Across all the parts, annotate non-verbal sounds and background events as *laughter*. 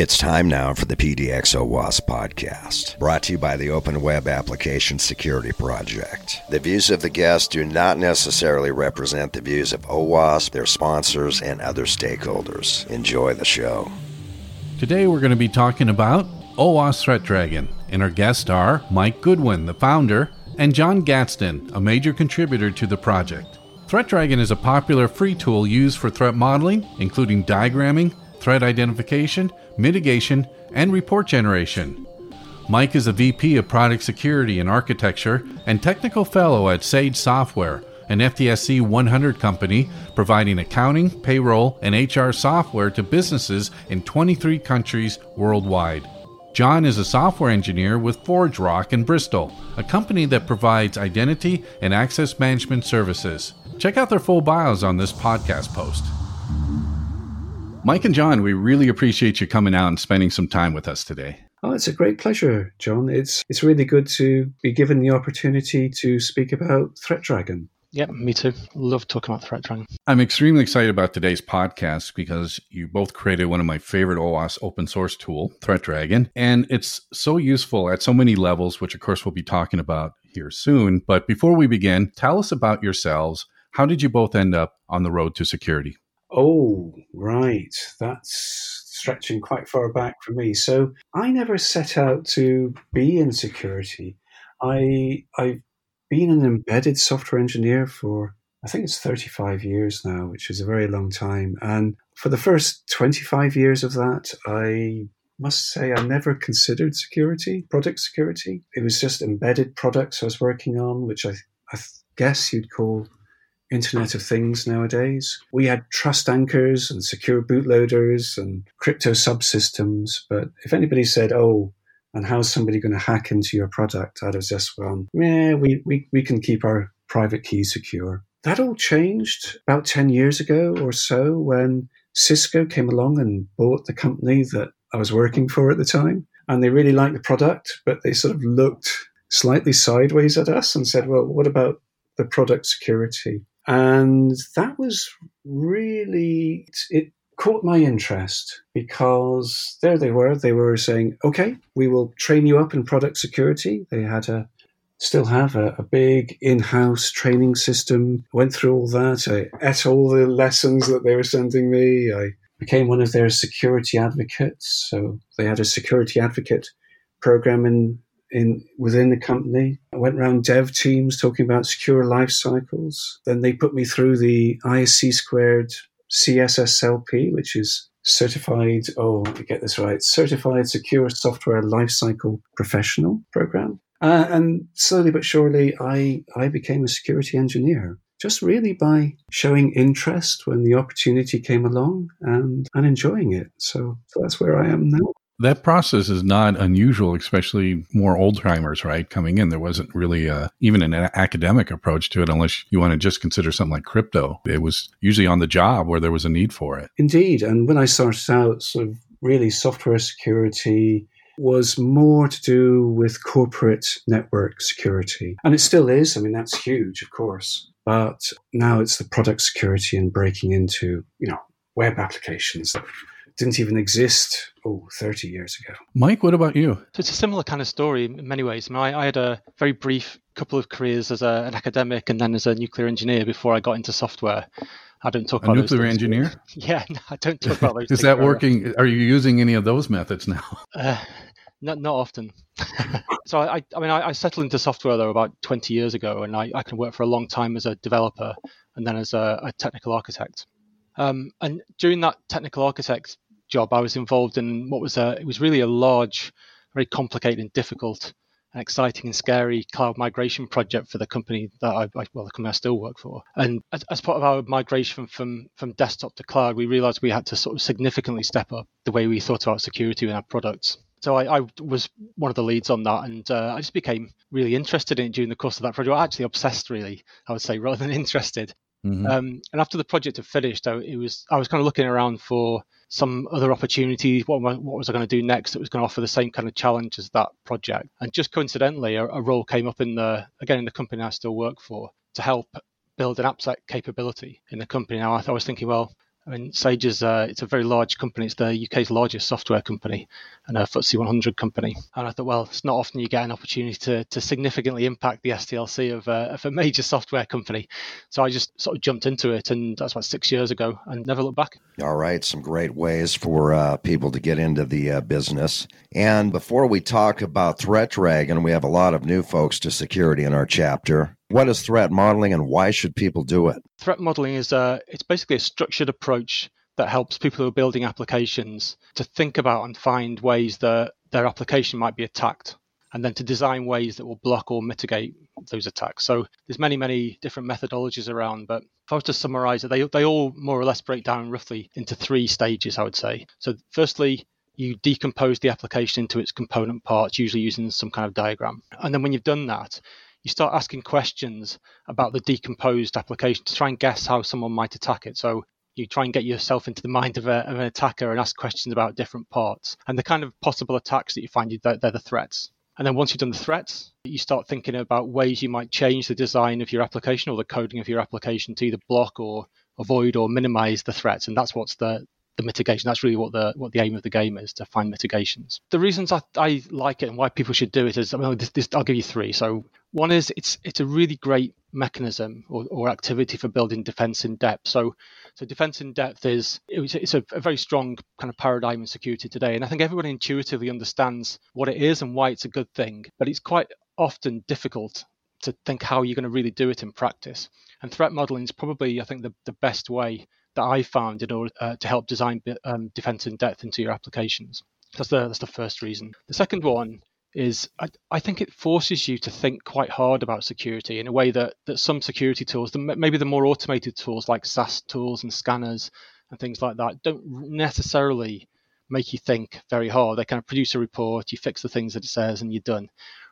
It's time now for the PDX OWASP podcast, brought to you by the Open Web Application Security Project. The views of the guests do not necessarily represent the views of OWASP, their sponsors, and other stakeholders. Enjoy the show. Today we're going to be talking about OWASP Threat Dragon, and our guests are Mike Goodwin, the founder, and John Gadsden, a major contributor to the project. Threat Dragon is a popular free tool used for threat modeling, including diagramming, threat identification, mitigation, and report generation. Mike is a VP of Product Security and Architecture and Technical Fellow at Sage Software, an FTSE 100 company providing accounting, payroll, and HR software to businesses in 23 countries worldwide. John is a software engineer with ForgeRock in Bristol, a company that provides identity and access management services. Check out their full bios on this podcast post. Mike and John, we really appreciate you coming out and spending some time with us today. Oh, it's a great pleasure, John. It's it's really good to be given the opportunity to speak about Threat Dragon. Yeah, me too. Love talking about Threat Dragon. I'm extremely excited about today's podcast because you both created one of my favorite OWASP open source tool, Threat Dragon, and it's so useful at so many levels, which of course we'll be talking about here soon. But before we begin, tell us about yourselves. How did you both end up on the road to security? Oh, right. That's stretching quite far back for me. So I never set out to be in security. I I've been an embedded software engineer for I think it's 35 years now, which is a very long time. And for the first 25 years of that, I must say I never considered security, product security. It was just embedded products I was working on, which I, I guess you'd call Internet of Things nowadays. We had trust anchors and secure bootloaders and crypto subsystems. But if anybody said, oh, and how's somebody going to hack into your product? I'd have just gone, yeah, we, we, we can keep our private keys secure. That all changed about 10 years ago or so when Cisco came along and bought the company that I was working for at the time. And they really liked the product, but they sort of looked slightly sideways at us and said, well, what about the product security? And that was really, it caught my interest because there they were. They were saying, okay, we will train you up in product security. They had a, still have a, a big in house training system. Went through all that. I ate all the lessons that they were sending me. I became one of their security advocates. So they had a security advocate program in in within the company. I went around dev teams talking about secure life cycles. Then they put me through the ISC squared CSSLP, which is certified, oh, get this right, certified secure software lifecycle professional program. Uh, and slowly but surely, I, I became a security engineer just really by showing interest when the opportunity came along and, and enjoying it. So, so that's where I am now that process is not unusual, especially more old timers, right? Coming in, there wasn't really a, even an academic approach to it, unless you want to just consider something like crypto. It was usually on the job where there was a need for it. Indeed. And when I started out, sort of really software security was more to do with corporate network security. And it still is. I mean, that's huge, of course. But now it's the product security and breaking into, you know, web applications didn't even exist, oh, 30 years ago. Mike, what about you? So it's a similar kind of story in many ways. I, mean, I, I had a very brief couple of careers as a, an academic and then as a nuclear engineer before I got into software. I don't talk a about nuclear engineer. *laughs* Yeah, no, I don't talk about those. *laughs* Is that working? Are you using any of those methods now? *laughs* Uh, not not often. so I, I mean, I, I, settled into software though about 20 years ago, and I, I can work for a long time as a developer and then as a, a technical architect. Um, and during that technical architect job, I was involved in what was a it was really a large, very complicated and difficult and exciting and scary cloud migration project for the company that I, well the company I still work for. And as, as, part of our migration from from desktop to cloud, we realized we had to sort of significantly step up the way we thought about security in our products. So I, I was one of the leads on that, and uh, I just became really interested in it during the course of that project. I actually, obsessed, really, I would say, *laughs* rather than interested. Mm-hmm. Um, and after the project had finished, I, it was I was kind of looking around for some other opportunities. What, what was I going to do next that was going to offer the same kind of challenge as that project? And just coincidentally, a, a role came up in the again in the company I still work for to help build an AppSec capability in the company. Now I, I was thinking, well, I mean, Sage is uh, it's a very large company. It's the UK's largest software company and a FTSE 100 company. And I thought, well, it's not often you get an opportunity to, to significantly impact the SDLC of, uh, of a major software company. So I just sort of jumped into it, and that's about six years ago, and never looked back. All right, some great ways for uh, people to get into the uh, business. And before we talk about Threat Dragon, we have a lot of new folks to security in our chapter. What is threat modeling and why should people do it? Threat modeling is a, it's basically a structured approach that helps people who are building applications to think about and find ways that their application might be attacked and then to design ways that will block or mitigate those attacks. So there's many, many different methodologies around, but if I was to summarize it, they, they all more or less break down roughly into three stages, I would say. So firstly, you decompose the application into its component parts, usually using some kind of diagram. And then when you've done that, you start asking questions about the decomposed application to try and guess how someone might attack it. So you try and get yourself into the mind of, a, of an attacker and ask questions about different parts and the kind of possible attacks that you find they're, they're the threats. And then once you've done the threats, you start thinking about ways you might change the design of your application or the coding of your application to either block or avoid or minimize the threats. And that's what's the the mitigation. That's really what the what the aim of the game is to find mitigations. The reasons I, I like it and why people should do it is I mean this, this, I'll give you three. So one is it's it's a really great mechanism or, or activity for building defense in depth. So so defense in depth is it's a, a very strong kind of paradigm in security today, and I think everyone intuitively understands what it is and why it's a good thing. But it's quite often difficult to think how you're going to really do it in practice. And threat modeling is probably, I think, the, the best way that I found in order uh, to help design um, defense in depth into your applications. That's the that's the first reason. The second one is I, I, think it forces you to think quite hard about security in a way that, that some security tools, the, maybe the more automated tools like SAST tools and scanners and things like that, don't necessarily make you think very hard. They kind of produce a report, you fix the things that it says, and you're done.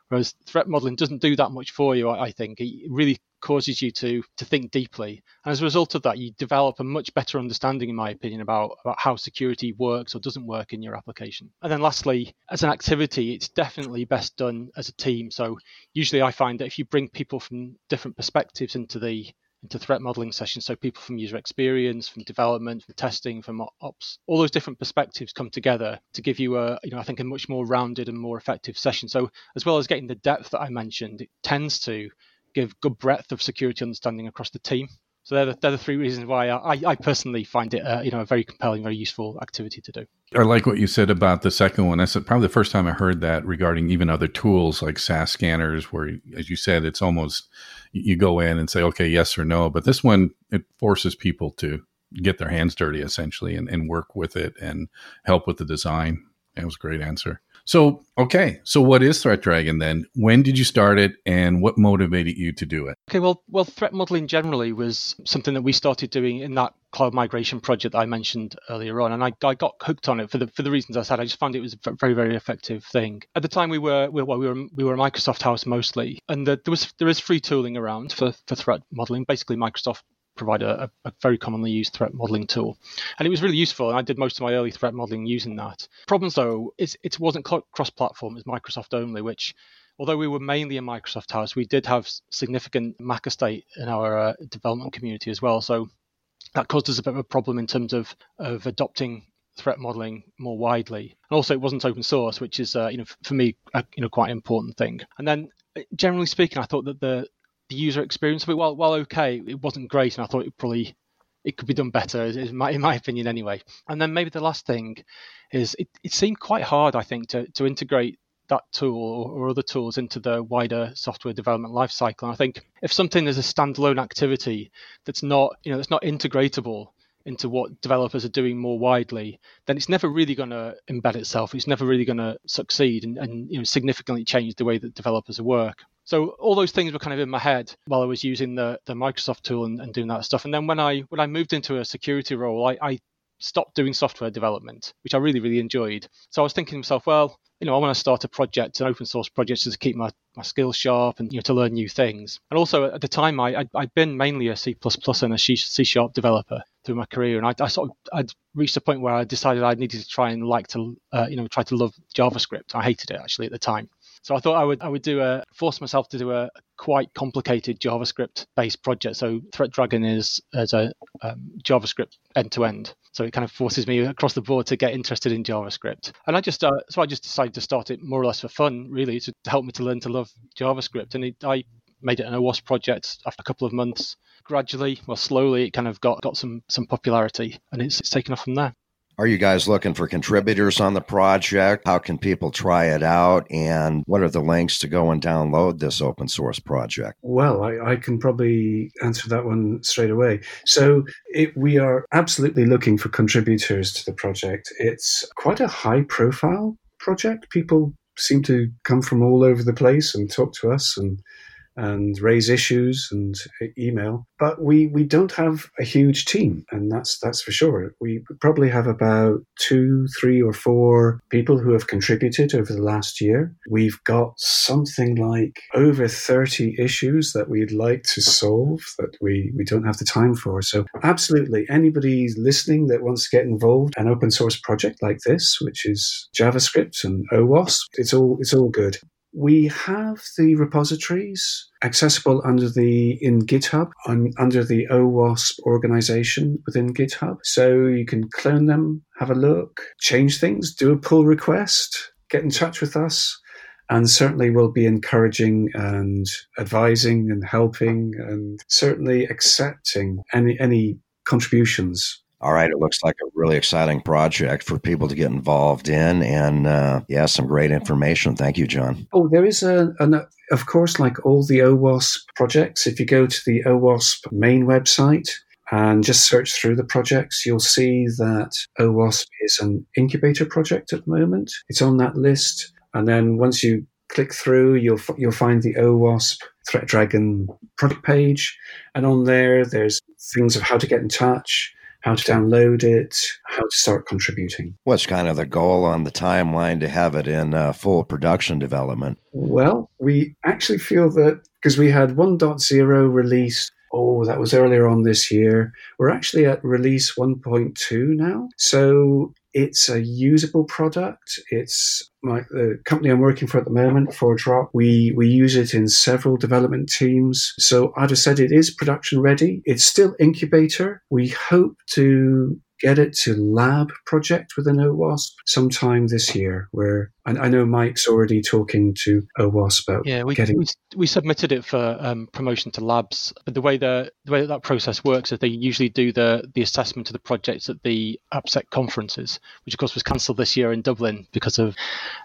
Whereas threat modeling doesn't do that much for you, I think. It really causes you to to think deeply. And as a result of that, you develop a much better understanding, in my opinion, about, about how security works or doesn't work in your application. And then lastly, as an activity, it's definitely best done as a team. So usually I find that if you bring people from different perspectives into the into threat modeling sessions. So people from user experience, from development, from testing, from ops, all those different perspectives come together to give you a, you know, I think a much more rounded and more effective session. So as well as getting the depth that I mentioned, it tends to give good breadth of security understanding across the team. So they're the, they're the three reasons why I, I personally find it, uh, you know, a very compelling, very useful activity to do. I like what you said about the second one. That's probably the first time I heard that regarding even other tools like SAST scanners, where, as you said, it's almost you go in and say, okay, yes or no. But this one, it forces people to get their hands dirty essentially and, and work with it and help with the design. That was a great answer. So, okay. So, what is Threat Dragon then? When did you start it and what motivated you to do it? Okay, well, well, threat modeling generally was something that we started doing in that cloud migration project that I mentioned earlier on, and I, I got hooked on it for the for the reasons I said. I just found it was a very very effective thing. At the time, we were we, well, we were we were a Microsoft house mostly, and the, there was there is free tooling around for for threat modeling. Basically, Microsoft provide a, a, very commonly used threat modeling tool. And it was really useful, and I did most of my early threat modeling using that. Problems, though, is it wasn't cross platform, it's Microsoft only, which although we were mainly a Microsoft house, we did have significant Mac estate in our uh, development community as well. So that caused us a bit of a problem in terms of, of adopting threat modeling more widely. And also, it wasn't open source, which is, uh, you know, for me, a, you know, quite an important thing. And then, uh, generally speaking, I thought that the the user experience of it, while while okay, it wasn't great, and I thought it probably it could be done better, in my, in my opinion, anyway. And then maybe the last thing is it, it seemed quite hard, I think, to to integrate that tool or, or other tools into the wider software development lifecycle. And I think if something is a standalone activity that's not you know that's not integratable into what developers are doing more widely, then it's never really going to embed itself. It's never really going to succeed and, and you know, significantly change the way that developers work. So all those things were kind of in my head while I was using the, the Microsoft tool and, and doing that stuff. And then when I when I moved into a security role, I, I stopped doing software development, which I really, really enjoyed. So I was thinking to myself, well, you know, I want to start a project, an open source project, to keep my, my skills sharp and you know to learn new things. And also at the time, I I'd, I'd been mainly a C and a C sharp developer through my career, and I, I, sort of I'd reached a point where I decided I needed to try and like to uh, you know try to love JavaScript. I hated it actually at the time. So I thought I would I would do a force myself to do a quite complicated JavaScript based project. So Threat Dragon is as a um, JavaScript end to end. So it kind of forces me across the board to get interested in JavaScript. And I just uh, so I just decided to start it more or less for fun, really, to, help me to learn to love JavaScript. And it, I made it an OWASP project after a couple of months. Gradually, well, slowly, it kind of got got some some popularity, and it's, it's taken off from there. Are you guys looking for contributors on the project? How can people try it out? And what are the links to go and download this open source project? Well, I, I can probably answer that one straight away. So, it, we are absolutely looking for contributors to the project. It's quite a high profile project. People seem to come from all over the place and talk to us and and raise issues and email. But we, we don't have a huge team, and that's that's for sure. We probably have about two, three, or four people who have contributed over the last year. We've got something like over 30 issues that we'd like to solve that we, we don't have the time for. So absolutely anybody listening that wants to get involved an open source project like this, which is JavaScript and OWASP, it's all it's all good. We have the repositories accessible under the in GitHub on, under the OWASP organization within GitHub. So you can clone them, have a look, change things, do a pull request, get in touch with us. And certainly we'll be encouraging and advising and helping and certainly accepting any any contributions all right, it looks like a really exciting project for people to get involved in, and uh, yeah, some great information. Thank you, John. Oh, there is a, an, of course, like all the OWASP projects. If you go to the OWASP main website and just search through the projects, you'll see that OWASP is an incubator project at the moment. It's on that list, and then once you click through, you'll you'll find the OWASP Threat Dragon product page, and on there, there's things of how to get in touch how to download it, how to start contributing. What's kind of the goal on the timeline to have it in uh, full production development? Well, we actually feel that because we had 1.0 released Oh, that was earlier on this year. We're actually at release 1.2 now. So it's a usable product. It's my the company I'm working for at the moment, ForgeRock. We we use it in several development teams. So I'd have said it is production ready. It's still incubator. We hope to get it to lab project with within OWASP sometime this year. Where I, I know Mike's already talking to OWASP about yeah, we, getting. We, we submitted it for um, promotion to labs, but the way the the way that, that process works is they usually do the the assessment of the projects at the AppSec conferences, which of course was cancelled this year in Dublin because of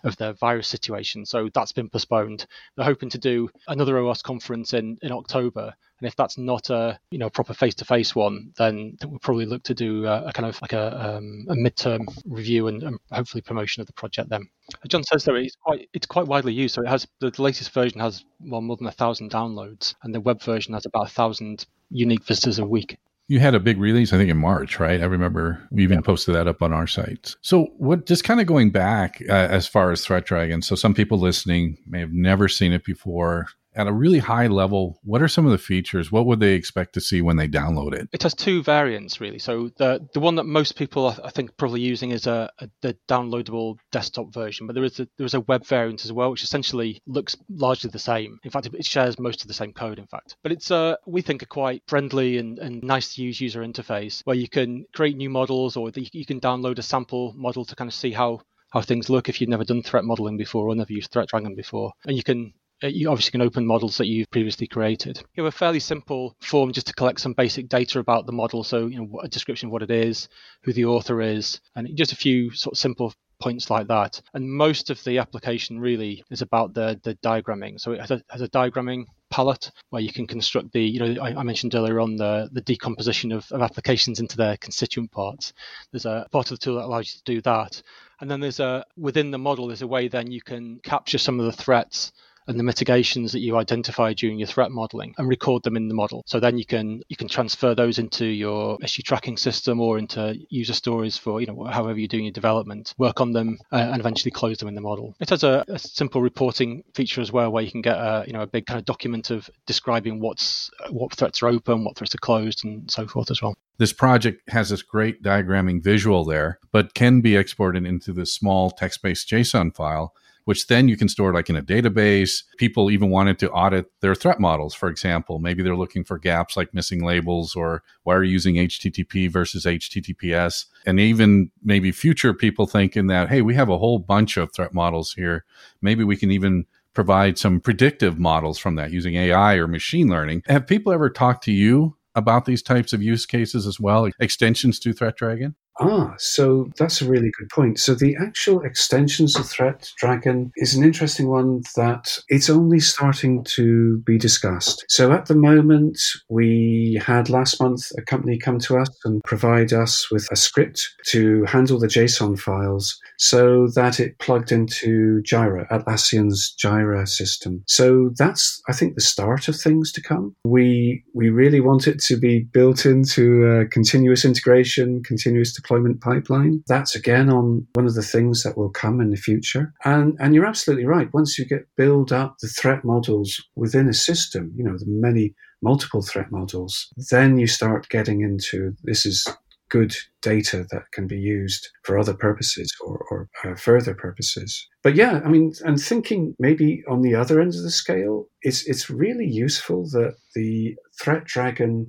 of the virus situation. So that's been postponed. They're hoping to do another OWASP conference in in October and if that's not a you know proper face to face one, then we'll probably look to do a, a kind of like a, um, a midterm review and, and, hopefully promotion of the project then. John says though it's quite it's quite widely used. So it has the latest version has well more than a thousand downloads, and the web version has about a thousand unique visitors a week. You had a big release, I think, in March, right? I remember we even posted that up on our site. So, what just kind of going back uh, as far as Threat Dragon? So, some people listening may have never seen it before at a really high level, what are some of the features? What would they expect to see when they download it? It has two variants, really. So the the one that most people I think probably using is a, a the downloadable desktop version, but there is a there is a web variant as well, which essentially looks largely the same. In fact, it shares most of the same code. In fact, but it's a we think a quite friendly and, and nice to use user interface where you can create new models or you can download a sample model to kind of see how how things look if you've never done threat modeling before or never used Threat Dragon before. And you can Uh, you obviously can open models that you've previously created. You have a fairly simple form just to collect some basic data about the model. So, you know, a description of what it is, who the author is, and just a few sort of simple points like that. And most of the application really is about the the diagramming. So it has a, has a diagramming palette where you can construct the, you know, I, I mentioned earlier on the, the decomposition of, of applications into their constituent parts. There's a part of the tool that allows you to do that. And then there's a, within the model, there's a way then you can capture some of the threats and the mitigations that you identify during your threat modeling and record them in the model. So then you can you can transfer those into your issue tracking system or into user stories for you know however you're doing your development. Work on them uh, and eventually close them in the model. It has a, a, simple reporting feature as well, where you can get a you know a big kind of document of describing what's what threats are open, what threats are closed, and so forth as well. This project has this great diagramming visual there, but can be exported into this small text-based JSON file which then you can store like in a database. People even wanted to audit their threat models, for example. Maybe they're looking for gaps like missing labels or why are you using HTTP versus HTTPS? And even maybe future people thinking that, hey, we have a whole bunch of threat models here. Maybe we can even provide some predictive models from that using AI or machine learning. Have people ever talked to you about these types of use cases as well, extensions to ThreatDragon? Ah, so that's a really good point. So the actual extensions of Threat Dragon is an interesting one that it's only starting to be discussed. So at the moment, we had last month a company come to us and provide us with a script to handle the JSON files so that it plugged into Jira, Atlassian's Jira system. So that's, I think, the start of things to come. We we really want it to be built into uh, continuous integration, continuous deployment pipeline. That's again on one of the things that will come in the future. And and you're absolutely right. Once you get build up the threat models within a system, you know, the many multiple threat models, then you start getting into this is good data that can be used for other purposes or, or uh, further purposes. But yeah, I mean, and thinking maybe on the other end of the scale, it's it's really useful that the Threat Dragon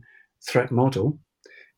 threat model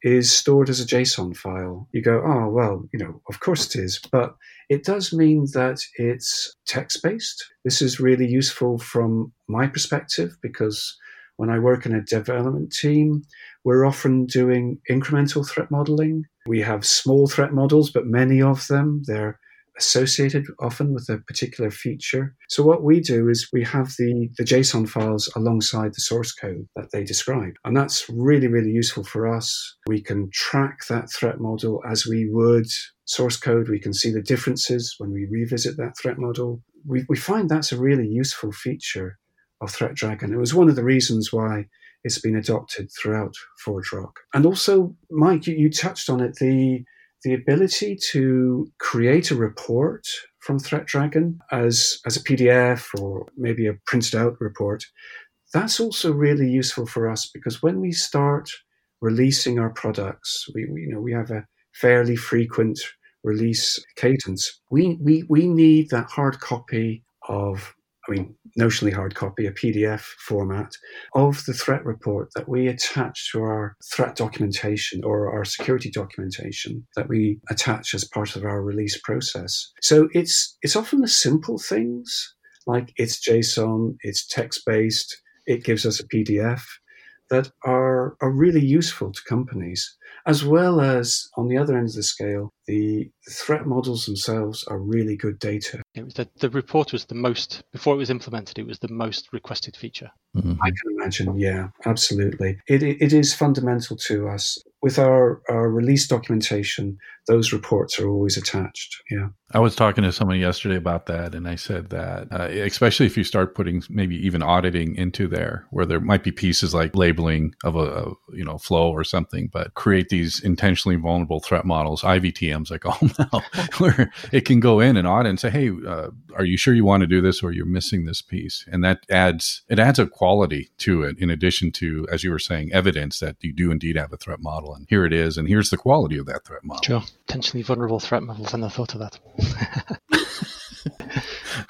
is stored as a JSON file. You go, oh, well, you know, of course it is. But it does mean that it's text based. This is really useful from my perspective because when I work in a development team, we're often doing incremental threat modeling. We have small threat models, but many of them, they're associated often with a particular feature. So what we do is we have the, the JSON files alongside the source code that they describe. And that's really, really useful for us. We can track that threat model as we would source code. We can see the differences when we revisit that threat model. We, we find that's a really useful feature of Threat Dragon. It was one of the reasons why it's been adopted throughout ForgeRock. And also, Mike, you, you touched on it, the the ability to create a report from ThreatDragon as, as a PDF or maybe a printed out report, that's also really useful for us because when we start releasing our products, we, we you know we have a fairly frequent release cadence. We, we, we need that hard copy of I mean, notionally hard copy, a PDF format of the threat report that we attach to our threat documentation or our security documentation that we attach as part of our release process. So it's it's often the simple things like it's JSON, it's text based, it gives us a PDF that are are really useful to companies as well as on the other end of the scale, the threat models themselves are really good data. It was the, the report was the most before it was implemented. It was the most requested feature. Mm-hmm. I can imagine. Yeah, absolutely. It, it is fundamental to us with our, our release documentation, those reports are always attached. Yeah. I was talking to someone yesterday about that, and I said that, uh, especially if you start putting maybe even auditing into there, where there might be pieces like labeling of a, a you know flow or something, but create these intentionally vulnerable threat models, IVTMs, I call them now, where it can go in and audit and say, hey, uh, are you sure you want to do this, or you're missing this piece? And that adds it adds a quality to it, in addition to, as you were saying, evidence that you do indeed have a threat model and here it is, and here's the quality of that threat model. Sure. Potentially vulnerable threat models. I never thought of that. *laughs*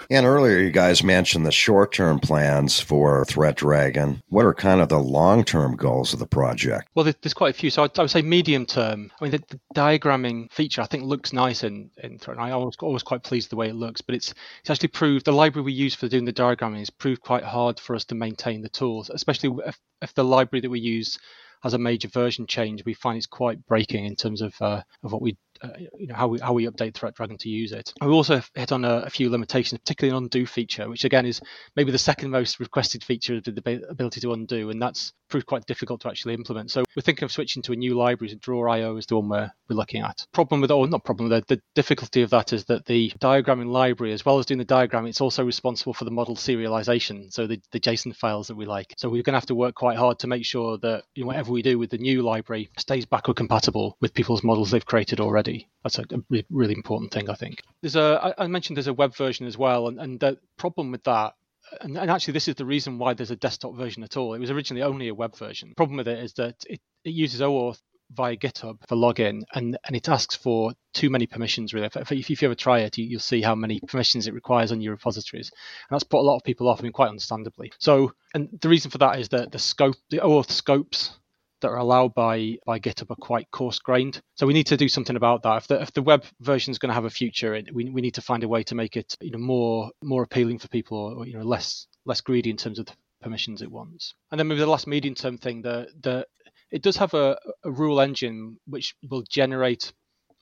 and earlier, you guys mentioned the short term plans for Threat Dragon. What are kind of the long term goals of the project? Well, there's quite a few. So I would say medium term. I mean, the, the diagramming feature I think looks nice in, in Threat. I was always quite pleased the way it looks, but it's it's actually proved the library we use for doing the diagramming is proved quite hard for us to maintain the tools, especially if, if the library that we use has a major version change, we find it's quite breaking in terms of uh, of what we uh, you know how we how we update ThreatDragon to use it. we also hit on a, a, few limitations, particularly an undo feature, which again is maybe the second most requested feature, of the ability to undo, and that's proved quite difficult to actually implement. So we're thinking of switching to a new library. So Draw.io is the one we're, we're looking at. Problem with, or not problem, the, the difficulty of that is that the diagramming library, as well as doing the diagram, it's also responsible for the model serialization, so the, the JSON files that we like. So we're going to have to work quite hard to make sure that you know, whatever we do with the new library stays backward compatible with people's models they've created already. That's a, really important thing, I think. There's a, I mentioned there's a web version as well, and, and the problem with that and, and, actually this is the reason why there's a desktop version at all. It was originally only a web version. The problem with it is that it, it uses OAuth via GitHub for login, and, and it asks for too many permissions. Really, if, if you ever try it, you, will see how many permissions it requires on your repositories, and that's put a lot of people off. I mean, quite understandably. So, and the reason for that is that the scope, the OAuth scopes that are allowed by by GitHub are quite coarse grained. So we need to do something about that. If the if the web version is going to have a future, it, we we need to find a way to make it you know more more appealing for people, or you know less less greedy in terms of the permissions it wants. And then maybe the last medium term thing, the the it does have a, a rule engine which will generate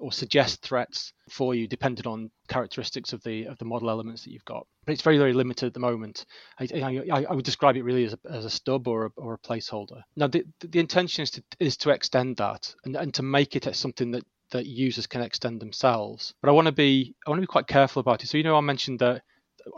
or suggest threats for you depending on characteristics of the of the model elements that you've got. But it's very very limited at the moment. I, I, I would describe it really as a, as a stub or a, or a placeholder. Now the the intention is to is to extend that and, and to make it something that that users can extend themselves. But I want to be I want to be quite careful about it. So you know I mentioned that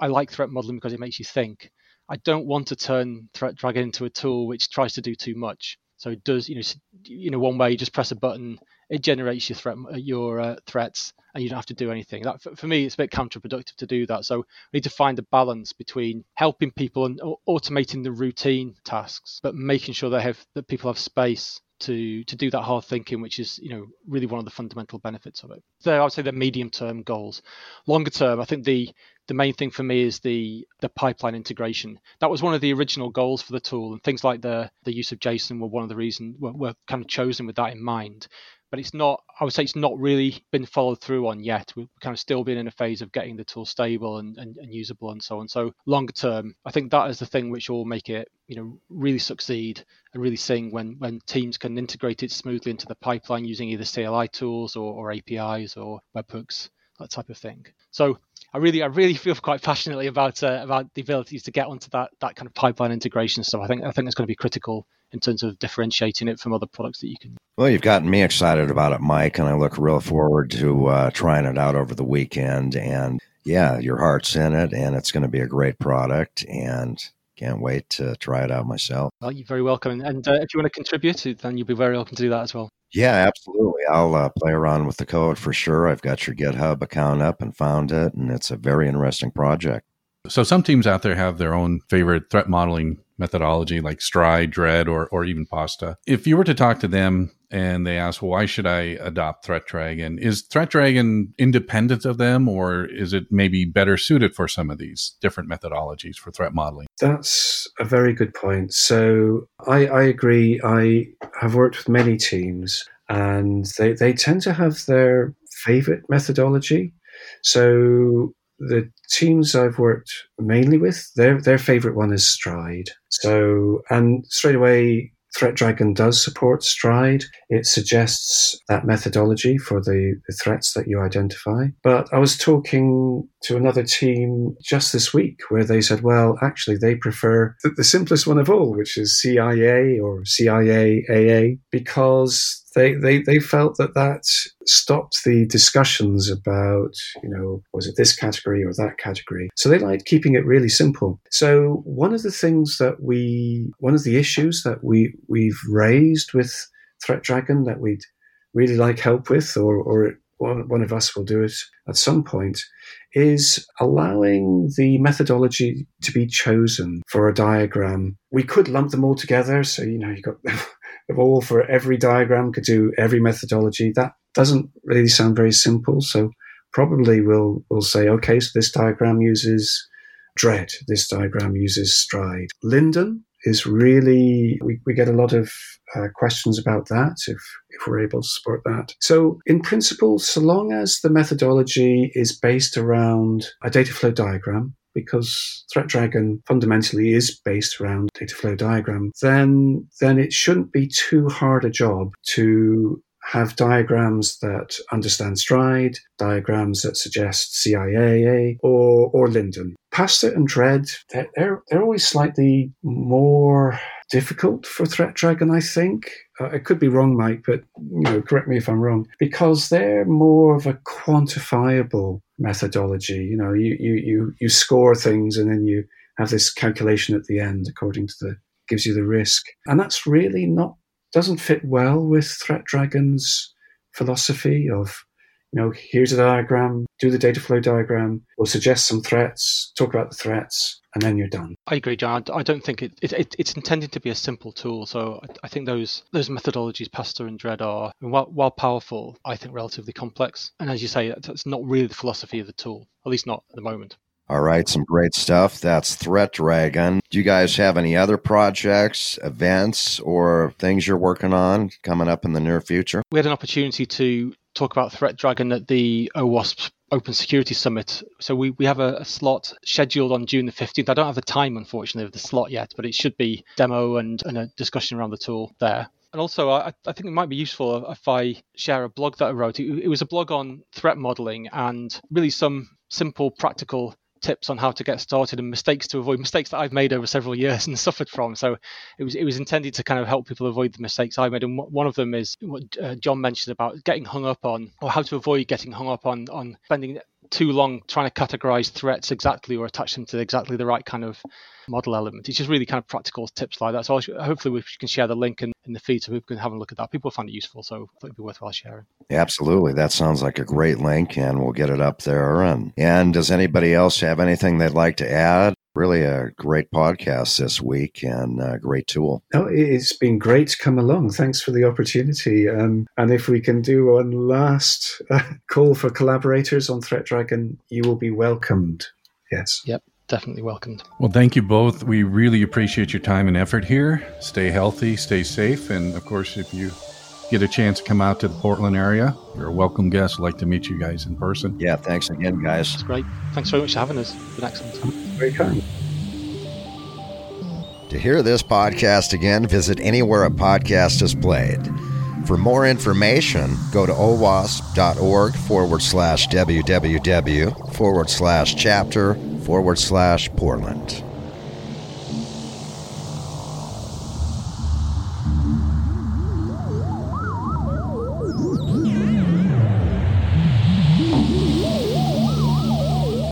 I like threat modeling because it makes you think. I don't want to turn Threat Dragon into a tool which tries to do too much. So it does, you know, you know, one way you just press a button, it generates your threat, your uh, threats, and you don't have to do anything. That for, for, me, it's a bit counterproductive to do that. So we need to find a balance between helping people and automating the routine tasks, but making sure they have that people have space to to do that hard thinking, which is you know really one of the fundamental benefits of it. So I would say the medium term goals. Longer term, I think the the main thing for me is the the pipeline integration. That was one of the original goals for the tool, and things like the the use of JSON were one of the reasons were, were kind of chosen with that in mind but it's not i would say it's not really been followed through on yet. We've kind of still been in a phase of getting the tool stable and, and, and, usable and so on. So longer term i think that is the thing which will make it you know really succeed and really sing when when teams can integrate it smoothly into the pipeline using either cli tools or, or apis or webhooks that type of thing. So I really, I really feel quite passionately about uh, about the abilities to get onto that that kind of pipeline integration stuff. I think I think it's going to be critical in terms of differentiating it from other products that you can. Well, you've gotten me excited about it, Mike, and I look real forward to uh, trying it out over the weekend. And yeah, your heart's in it, and it's going to be a great product. And can't wait to try it out myself. Well, you're very welcome. And uh, if you want to contribute, then you'll be very welcome to do that as well. Yeah, absolutely. I'll uh, play around with the code for sure. I've got your GitHub account up and found it, and it's a very interesting project. So, some teams out there have their own favorite threat modeling methodology like Stride, Dread, or, or even Pasta. If you were to talk to them and they ask, well, why should I adopt Threat Dragon? Is Threat Dragon independent of them, or is it maybe better suited for some of these different methodologies for threat modeling? That's a very good point. So I, I agree. I have worked with many teams, and they, they tend to have their favorite methodology. So the teams I've worked mainly with, their their favorite one is Stride. So and straight away Threat Dragon does support Stride. It suggests that methodology for the, the, threats that you identify. But I was talking to another team just this week where they said, well, actually, they prefer the, the simplest one of all, which is CIA or CIAAA, because they, they, they felt that that stopped the discussions about, you know, was it this category or that category? So they liked keeping it really simple. So one of the things that we, one of the issues that we, we've raised with Threat Dragon that we'd really like help with, or, or one, of us will do it at some point, is allowing the methodology to be chosen for a diagram. We could lump them all together. So, you know, you've got *laughs* of all for every diagram could do every methodology. That doesn't really sound very simple. So probably we'll we'll say, okay, so this diagram uses Dread, this diagram uses Stride. LINDDUN is really we, we get a lot of uh, questions about that if if we're able to support that. So in principle, so long as the methodology is based around a data flow diagram, because Threat Dragon fundamentally is based around data flow diagram, then then it shouldn't be too hard a job to have diagrams that understand stride, diagrams that suggest CIAA or, or LINDDUN. Pasta and Dread, they're, they're, they're always slightly more difficult for Threat Dragon, I think. Uh, I could be wrong, Mike, but you know, correct me if I'm wrong, because they're more of a quantifiable methodology. You know, you, you, you, you score things and then you have this calculation at the end according to the gives you the risk. And that's really not doesn't fit well with Threat Dragon's philosophy of, you know, here's a diagram, do the data flow diagram, we'll suggest some threats, talk about the threats, and then you're done. I agree, John. I don't think it, it, it it's intended to be a simple tool. So I, I, think those those methodologies, Pasta and Dread, are while, while powerful, I think relatively complex. And as you say, that's not really the philosophy of the tool, at least not at the moment. All right, some great stuff. That's Threat Dragon. Do you guys have any other projects, events, or things you're working on coming up in the near future? We had an opportunity to talk about Threat Dragon at the OWASP Open Security Summit. So we, we have a, a, slot scheduled on June the 15th. I don't have the time, unfortunately, of the slot yet, but it should be demo and, and a discussion around the tool there. And also, I, I, think it might be useful if I share a blog that I wrote. It, it was a blog on threat modeling and really some simple, practical tips on how to get started and mistakes to avoid mistakes that I've made over several years and *laughs* suffered from. So it was it was intended to kind of help people avoid the mistakes I made. And one of them is what uh, John mentioned about getting hung up on, or how to avoid getting hung up on on spending too long trying to categorize threats exactly or attach them to exactly the right kind of model element. It's just really kind of practical tips like that. So hopefully we can share the link in, in the feed so people can have a look at that. People find it useful, so it'd be worthwhile sharing. Yeah, Absolutely. That sounds like a great link and we'll get it up there. And, and does anybody else have anything they'd like to add? Really a great podcast this week and a great tool. Oh, it's been great to come along. Thanks for the opportunity. Um, and if we can do one last uh, call for collaborators on Threat Dragon, you will be welcomed. Yes. Yep definitely welcomed. Well, thank you both. We really appreciate your time and effort here. Stay healthy, stay safe, and of course, if you get a chance to come out to the Portland area, you're a welcome guest. I'd like to meet you guys in person. Yeah, thanks again, guys. It's great. Thanks very much for having us. It's been excellent. Very kind. To hear this podcast again, visit anywhere a podcast is played. For more information, go to owasp.org forward slash www forward slash chapter forward slash Portland.